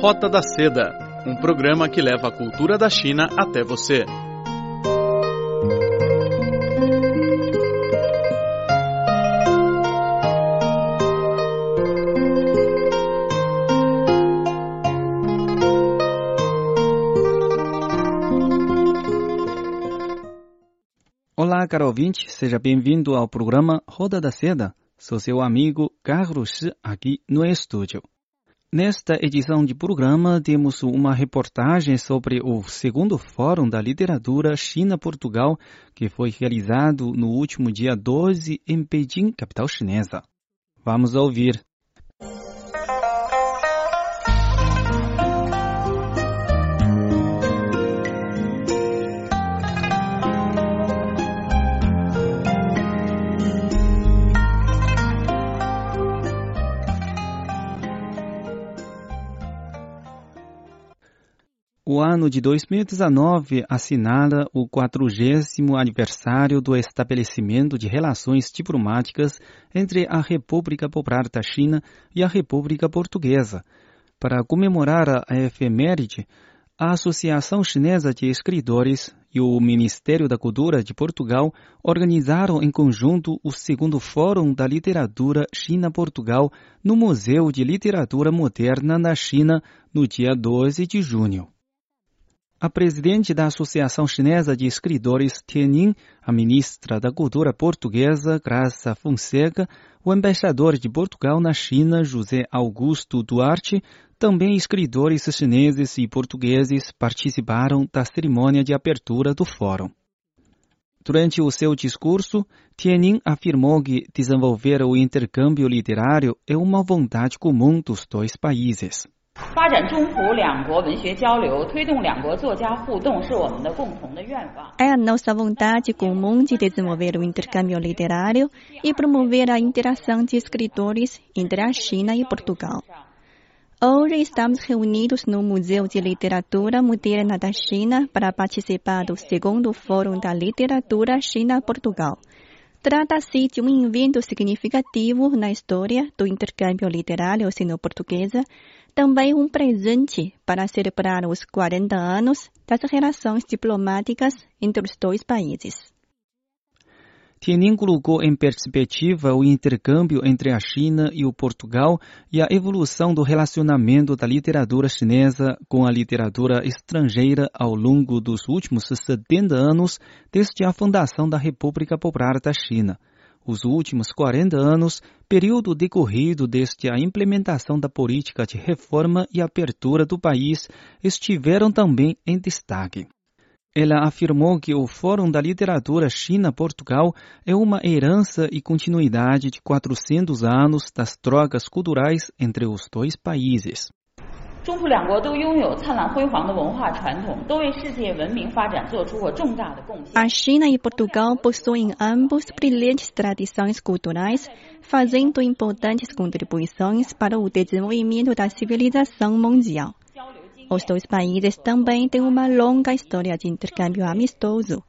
Rota da Seda, um programa que leva a cultura da China até você. Olá, caro ouvinte, seja bem-vindo ao programa Roda da Seda. Sou seu amigo Carlos aqui no estúdio. Nesta edição de programa, temos uma reportagem sobre o segundo Fórum da Literatura China-Portugal, que foi realizado no último dia 12 em Pequim, capital chinesa. Vamos ouvir. O ano de 2019 assinala o 40 aniversário do estabelecimento de relações diplomáticas entre a República Popular da China e a República Portuguesa. Para comemorar a efeméride, a Associação Chinesa de Escritores e o Ministério da Cultura de Portugal organizaram em conjunto o segundo Fórum da Literatura China-Portugal no Museu de Literatura Moderna na China no dia 12 de junho. A presidente da Associação Chinesa de Escritores Tianin, a ministra da Cultura Portuguesa Graça Fonseca, o embaixador de Portugal na China José Augusto Duarte, também escritores chineses e portugueses participaram da cerimônia de abertura do fórum. Durante o seu discurso, Tianin afirmou que desenvolver o intercâmbio literário é uma vontade comum dos dois países. 发展中葡两国文学交流，推动两国作家互动，是我们的共同的愿望。 É a nossa vontade comum de desenvolver o intercâmbio literário e promover a interação de escritores entre a China e Portugal. Hoje estamos reunidos no Museu de Literatura Moderna da China para participar do segundo Fórum da Literatura China-Portugal. Trata-se de um evento significativo na história do intercâmbio literário sino-portuguesa, também um presente para celebrar os 40 anos das relações diplomáticas entre os dois países. Tianin colocou em perspectiva o intercâmbio entre a China e o Portugal e a evolução do relacionamento da literatura chinesa com a literatura estrangeira ao longo dos últimos 70 anos desde a fundação da República Popular da China. Os últimos 40 anos, período decorrido desde a implementação da política de reforma e abertura do país, estiveram também em destaque. Ela afirmou que o Fórum da Literatura China-Portugal é uma herança e continuidade de 400 anos das trocas culturais entre os dois países. A China e Portugal possuem ambos brilhantes tradições culturais, fazendo importantes contribuições para o desenvolvimento da civilização mundial. Os dois países também têm uma longa história de intercâmbio amistoso.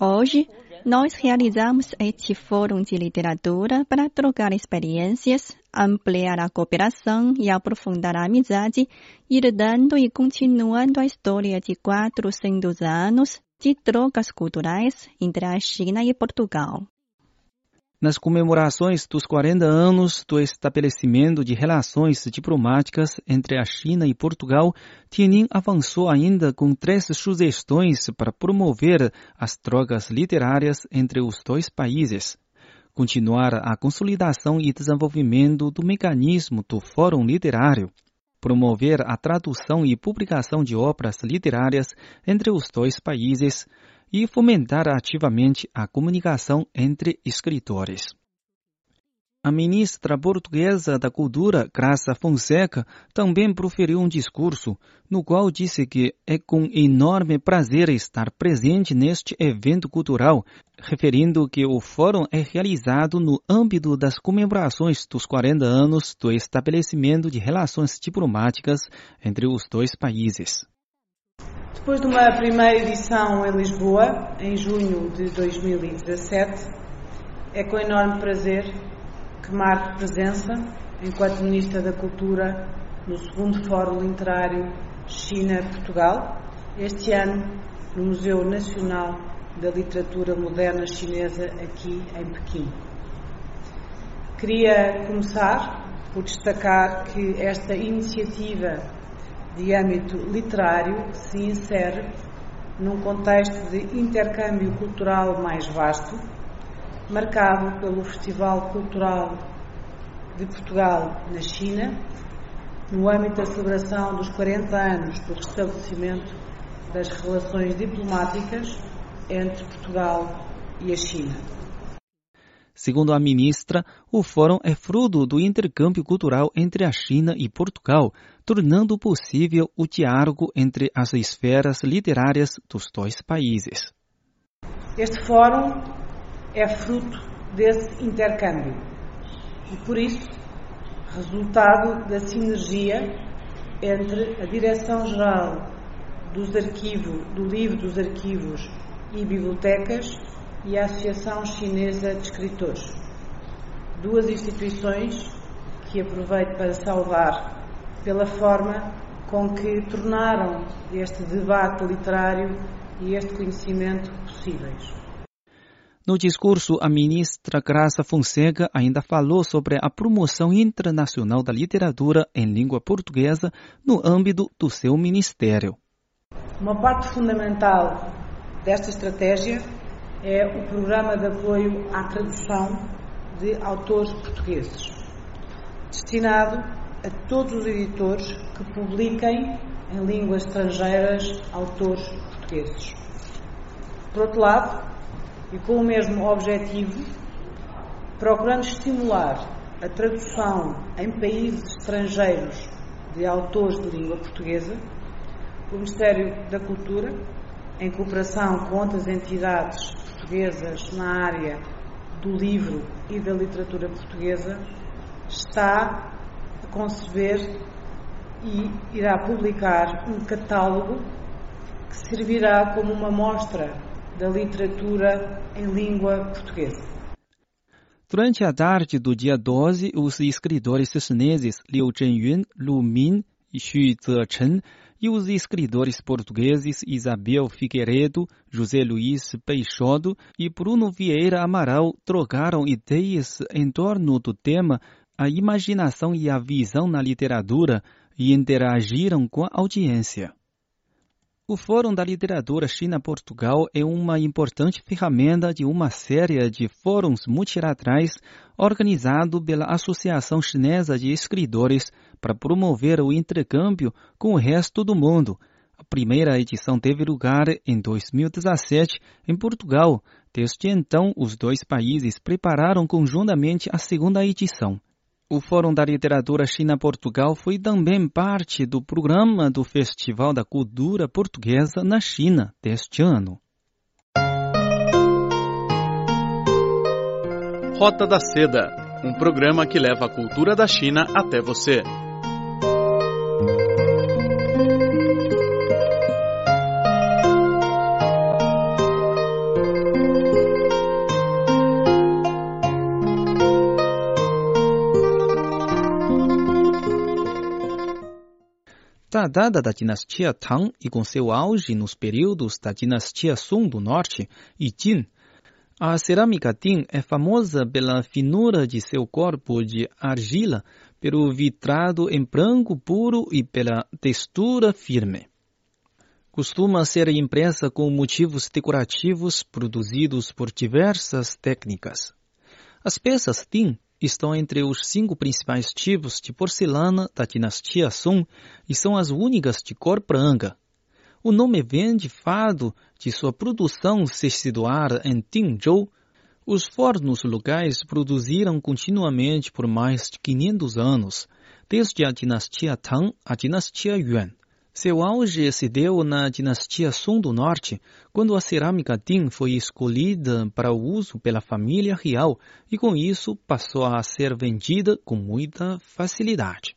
Hoje, nós realizamos este fórum de literatura para trocar experiências, ampliar a cooperação e aprofundar a amizade, herdando e continuando a história de 400 anos de trocas culturais entre a China e Portugal. Nas comemorações dos 40 anos do estabelecimento de relações diplomáticas entre a China e Portugal, Tianin avançou ainda com três sugestões para promover as trocas literárias entre os dois países. Continuar a consolidação e desenvolvimento do mecanismo do Fórum Literário. Promover a tradução e publicação de obras literárias entre os dois países e fomentar ativamente a comunicação entre escritores. A ministra portuguesa da Cultura, Graça Fonseca, também proferiu um discurso no qual disse que é com enorme prazer estar presente neste evento cultural, referindo que o fórum é realizado no âmbito das comemorações dos 40 anos do estabelecimento de relações diplomáticas entre os dois países. Depois de uma primeira edição em Lisboa, em junho de 2017, é com enorme prazer que marco presença, enquanto Ministra da Cultura, no segundo Fórum Literário China-Portugal, este ano no Museu Nacional da Literatura Moderna Chinesa, aqui em Pequim. Queria começar por destacar que esta iniciativa de âmbito literário se insere num contexto de intercâmbio cultural mais vasto, marcado pelo Festival Cultural de Portugal na China, no âmbito da celebração dos 40 anos do restabelecimento das relações diplomáticas entre Portugal e a China. Segundo a ministra, o fórum é fruto do intercâmbio cultural entre a China e Portugal, tornando possível o diálogo entre as esferas literárias dos dois países. Este fórum é fruto desse intercâmbio e, por isso, resultado da sinergia entre a Direção-Geral dos Arquivos, do Livro dos Arquivos e Bibliotecas e a Associação Chinesa de Escritores. Duas instituições que aproveito para saudar pela forma com que tornaram este debate literário e este conhecimento possíveis. No discurso, a ministra Graça Fonseca ainda falou sobre a promoção internacional da literatura em língua portuguesa no âmbito do seu ministério. Uma parte fundamental desta estratégia é o Programa de Apoio à Tradução de Autores Portugueses, destinado a todos os editores que publiquem em línguas estrangeiras autores portugueses. Por outro lado, e com o mesmo objetivo, procurando estimular a tradução em países estrangeiros de autores de língua portuguesa, o Ministério da Cultura, em cooperação com outras entidades portuguesas na área do livro e da literatura portuguesa, está conceber e irá publicar um catálogo que servirá como uma mostra da literatura em língua portuguesa. Durante a tarde do dia 12, os escritores chineses Liu Zhenyun, Lu Min e Xu Zechen e os escritores portugueses Isabel Figueiredo, José Luiz Peixoto e Bruno Vieira Amaral trocaram ideias em torno do tema a imaginação e a visão na literatura e interagiram com a audiência. O Fórum da Literatura China-Portugal é uma importante ferramenta de uma série de fóruns multilaterais organizado pela Associação Chinesa de Escritores para promover o intercâmbio com o resto do mundo. A primeira edição teve lugar em 2017 em Portugal. Desde então, os dois países prepararam conjuntamente a segunda edição. O Fórum da Literatura China-Portugal foi também parte do programa do Festival da Cultura Portuguesa na China deste ano. Rota da Seda um programa que leva a cultura da China até você. Datada da dinastia Tang e com seu auge nos períodos da dinastia Song do Norte e Jin, a cerâmica Tin é famosa pela finura de seu corpo de argila, pelo vitrado em branco puro e pela textura firme. Costuma ser impressa com motivos decorativos produzidos por diversas técnicas. As peças Tin estão entre os cinco principais tipos de porcelana da dinastia Song e são as únicas de cor branca. O nome vem de fado de sua produção se situar em Tinzhou. Os fornos locais produziram continuamente por mais de 500 anos, desde a dinastia Tang à dinastia Yuan. Seu auge se deu na dinastia Song do Norte, quando a cerâmica Tin foi escolhida para o uso pela família real e com isso passou a ser vendida com muita facilidade.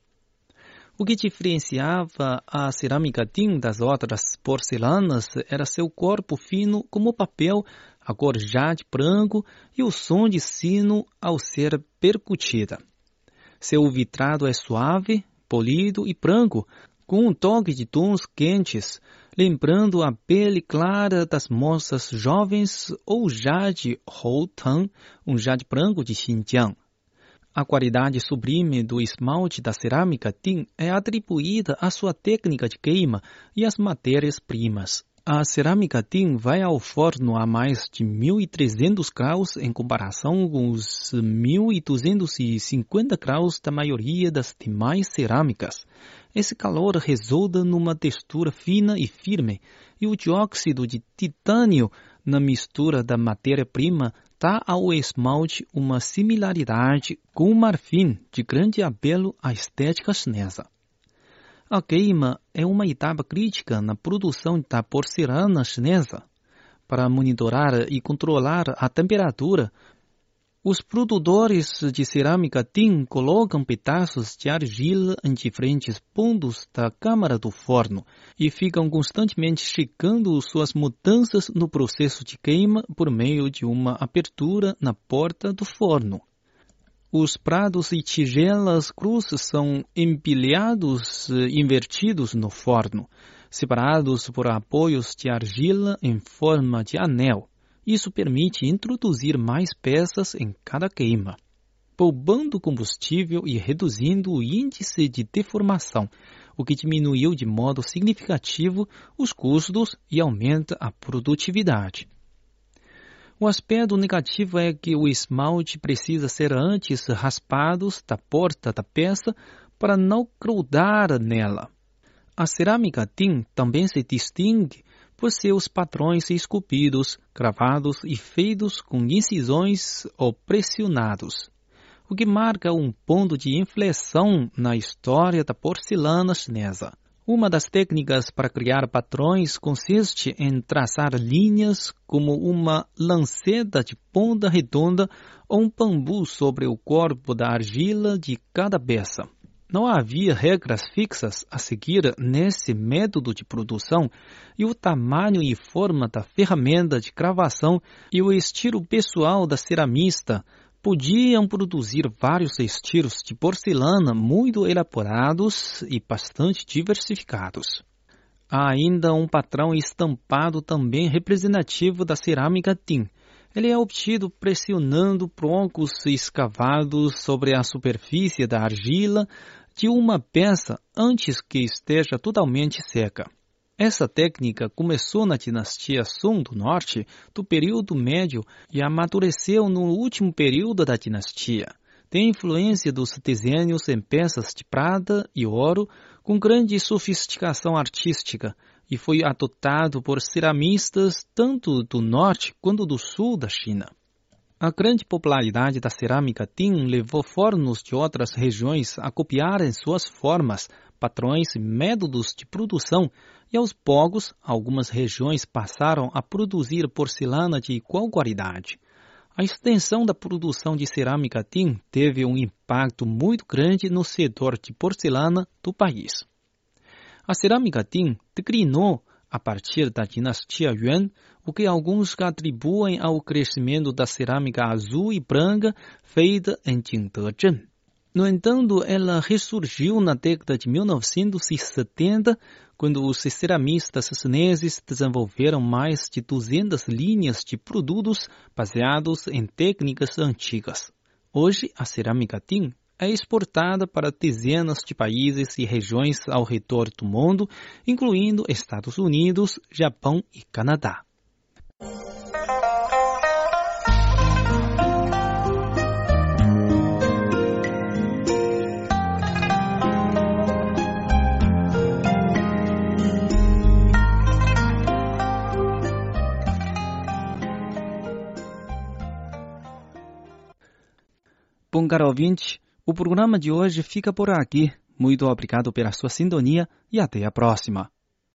O que diferenciava a cerâmica Tin das outras porcelanas era seu corpo fino como papel, a cor jade branco e o som de sino ao ser percutida. Seu vitrado é suave, polido e branco, com um toque de tons quentes, lembrando a pele clara das moças jovens ou jade Houtang, um jade branco de Xinjiang. A qualidade sublime do esmalte da cerâmica Tin é atribuída à sua técnica de queima e às matérias-primas. A cerâmica Tin vai ao forno a mais de 1.300 graus em comparação com os 1.250 graus da maioria das demais cerâmicas. Esse calor resulta numa textura fina e firme, e o dióxido de titânio na mistura da matéria-prima dá ao esmalte uma similaridade com o marfim de grande apelo à estética chinesa. A queima é uma etapa crítica na produção da porcelana chinesa. Para monitorar e controlar a temperatura, os produtores de cerâmica tin colocam pedaços de argila em diferentes pontos da câmara do forno e ficam constantemente checando suas mudanças no processo de queima por meio de uma abertura na porta do forno. Os pratos e tigelas crus são empilhados invertidos no forno, separados por apoios de argila em forma de anel. Isso permite introduzir mais peças em cada queima, poupando combustível e reduzindo o índice de deformação, o que diminuiu de modo significativo os custos e aumenta a produtividade. O aspecto negativo é que o esmalte precisa ser antes raspado da porta da peça para não grudar nela. A cerâmica tin também se distingue por seus padrões esculpidos, gravados e feitos com incisões ou pressionados, o que marca um ponto de inflexão na história da porcelana chinesa. Uma das técnicas para criar padrões consiste em traçar linhas como uma lanceta de ponta redonda ou um bambu sobre o corpo da argila de cada peça. Não havia regras fixas a seguir nesse método de produção e o tamanho e forma da ferramenta de gravação e o estilo pessoal da ceramista podiam produzir vários estilos de porcelana muito elaborados e bastante diversificados. Há ainda um padrão estampado também representativo da cerâmica Tin. Ele é obtido pressionando troncos escavados sobre a superfície da argila de uma peça antes que esteja totalmente seca. Essa técnica começou na dinastia Song do Norte do período médio e amadureceu no último período da dinastia. Tem influência dos desenhos em peças de prata e ouro com grande sofisticação artística e foi adotado por ceramistas tanto do norte quanto do sul da China. A grande popularidade da cerâmica Tin levou fornos de outras regiões a copiarem suas formas, patrões e métodos de produção, e aos poucos, algumas regiões passaram a produzir porcelana de igual qualidade. A extensão da produção de cerâmica Tin teve um impacto muito grande no setor de porcelana do país. A cerâmica Tin declinou a partir da dinastia Yuan, o que alguns atribuem ao crescimento da cerâmica azul e branca feita em Jingdezhen. No entanto, ela ressurgiu na década de 1970, quando os ceramistas chineses desenvolveram mais de 200 linhas de produtos baseados em técnicas antigas. Hoje, a cerâmica Tin é exportada para dezenas de países e regiões ao redor do mundo, incluindo Estados Unidos, Japão e Canadá. Bom, caro ouvinte, o programa de hoje fica por aqui. Muito obrigado pela sua sintonia e até a próxima.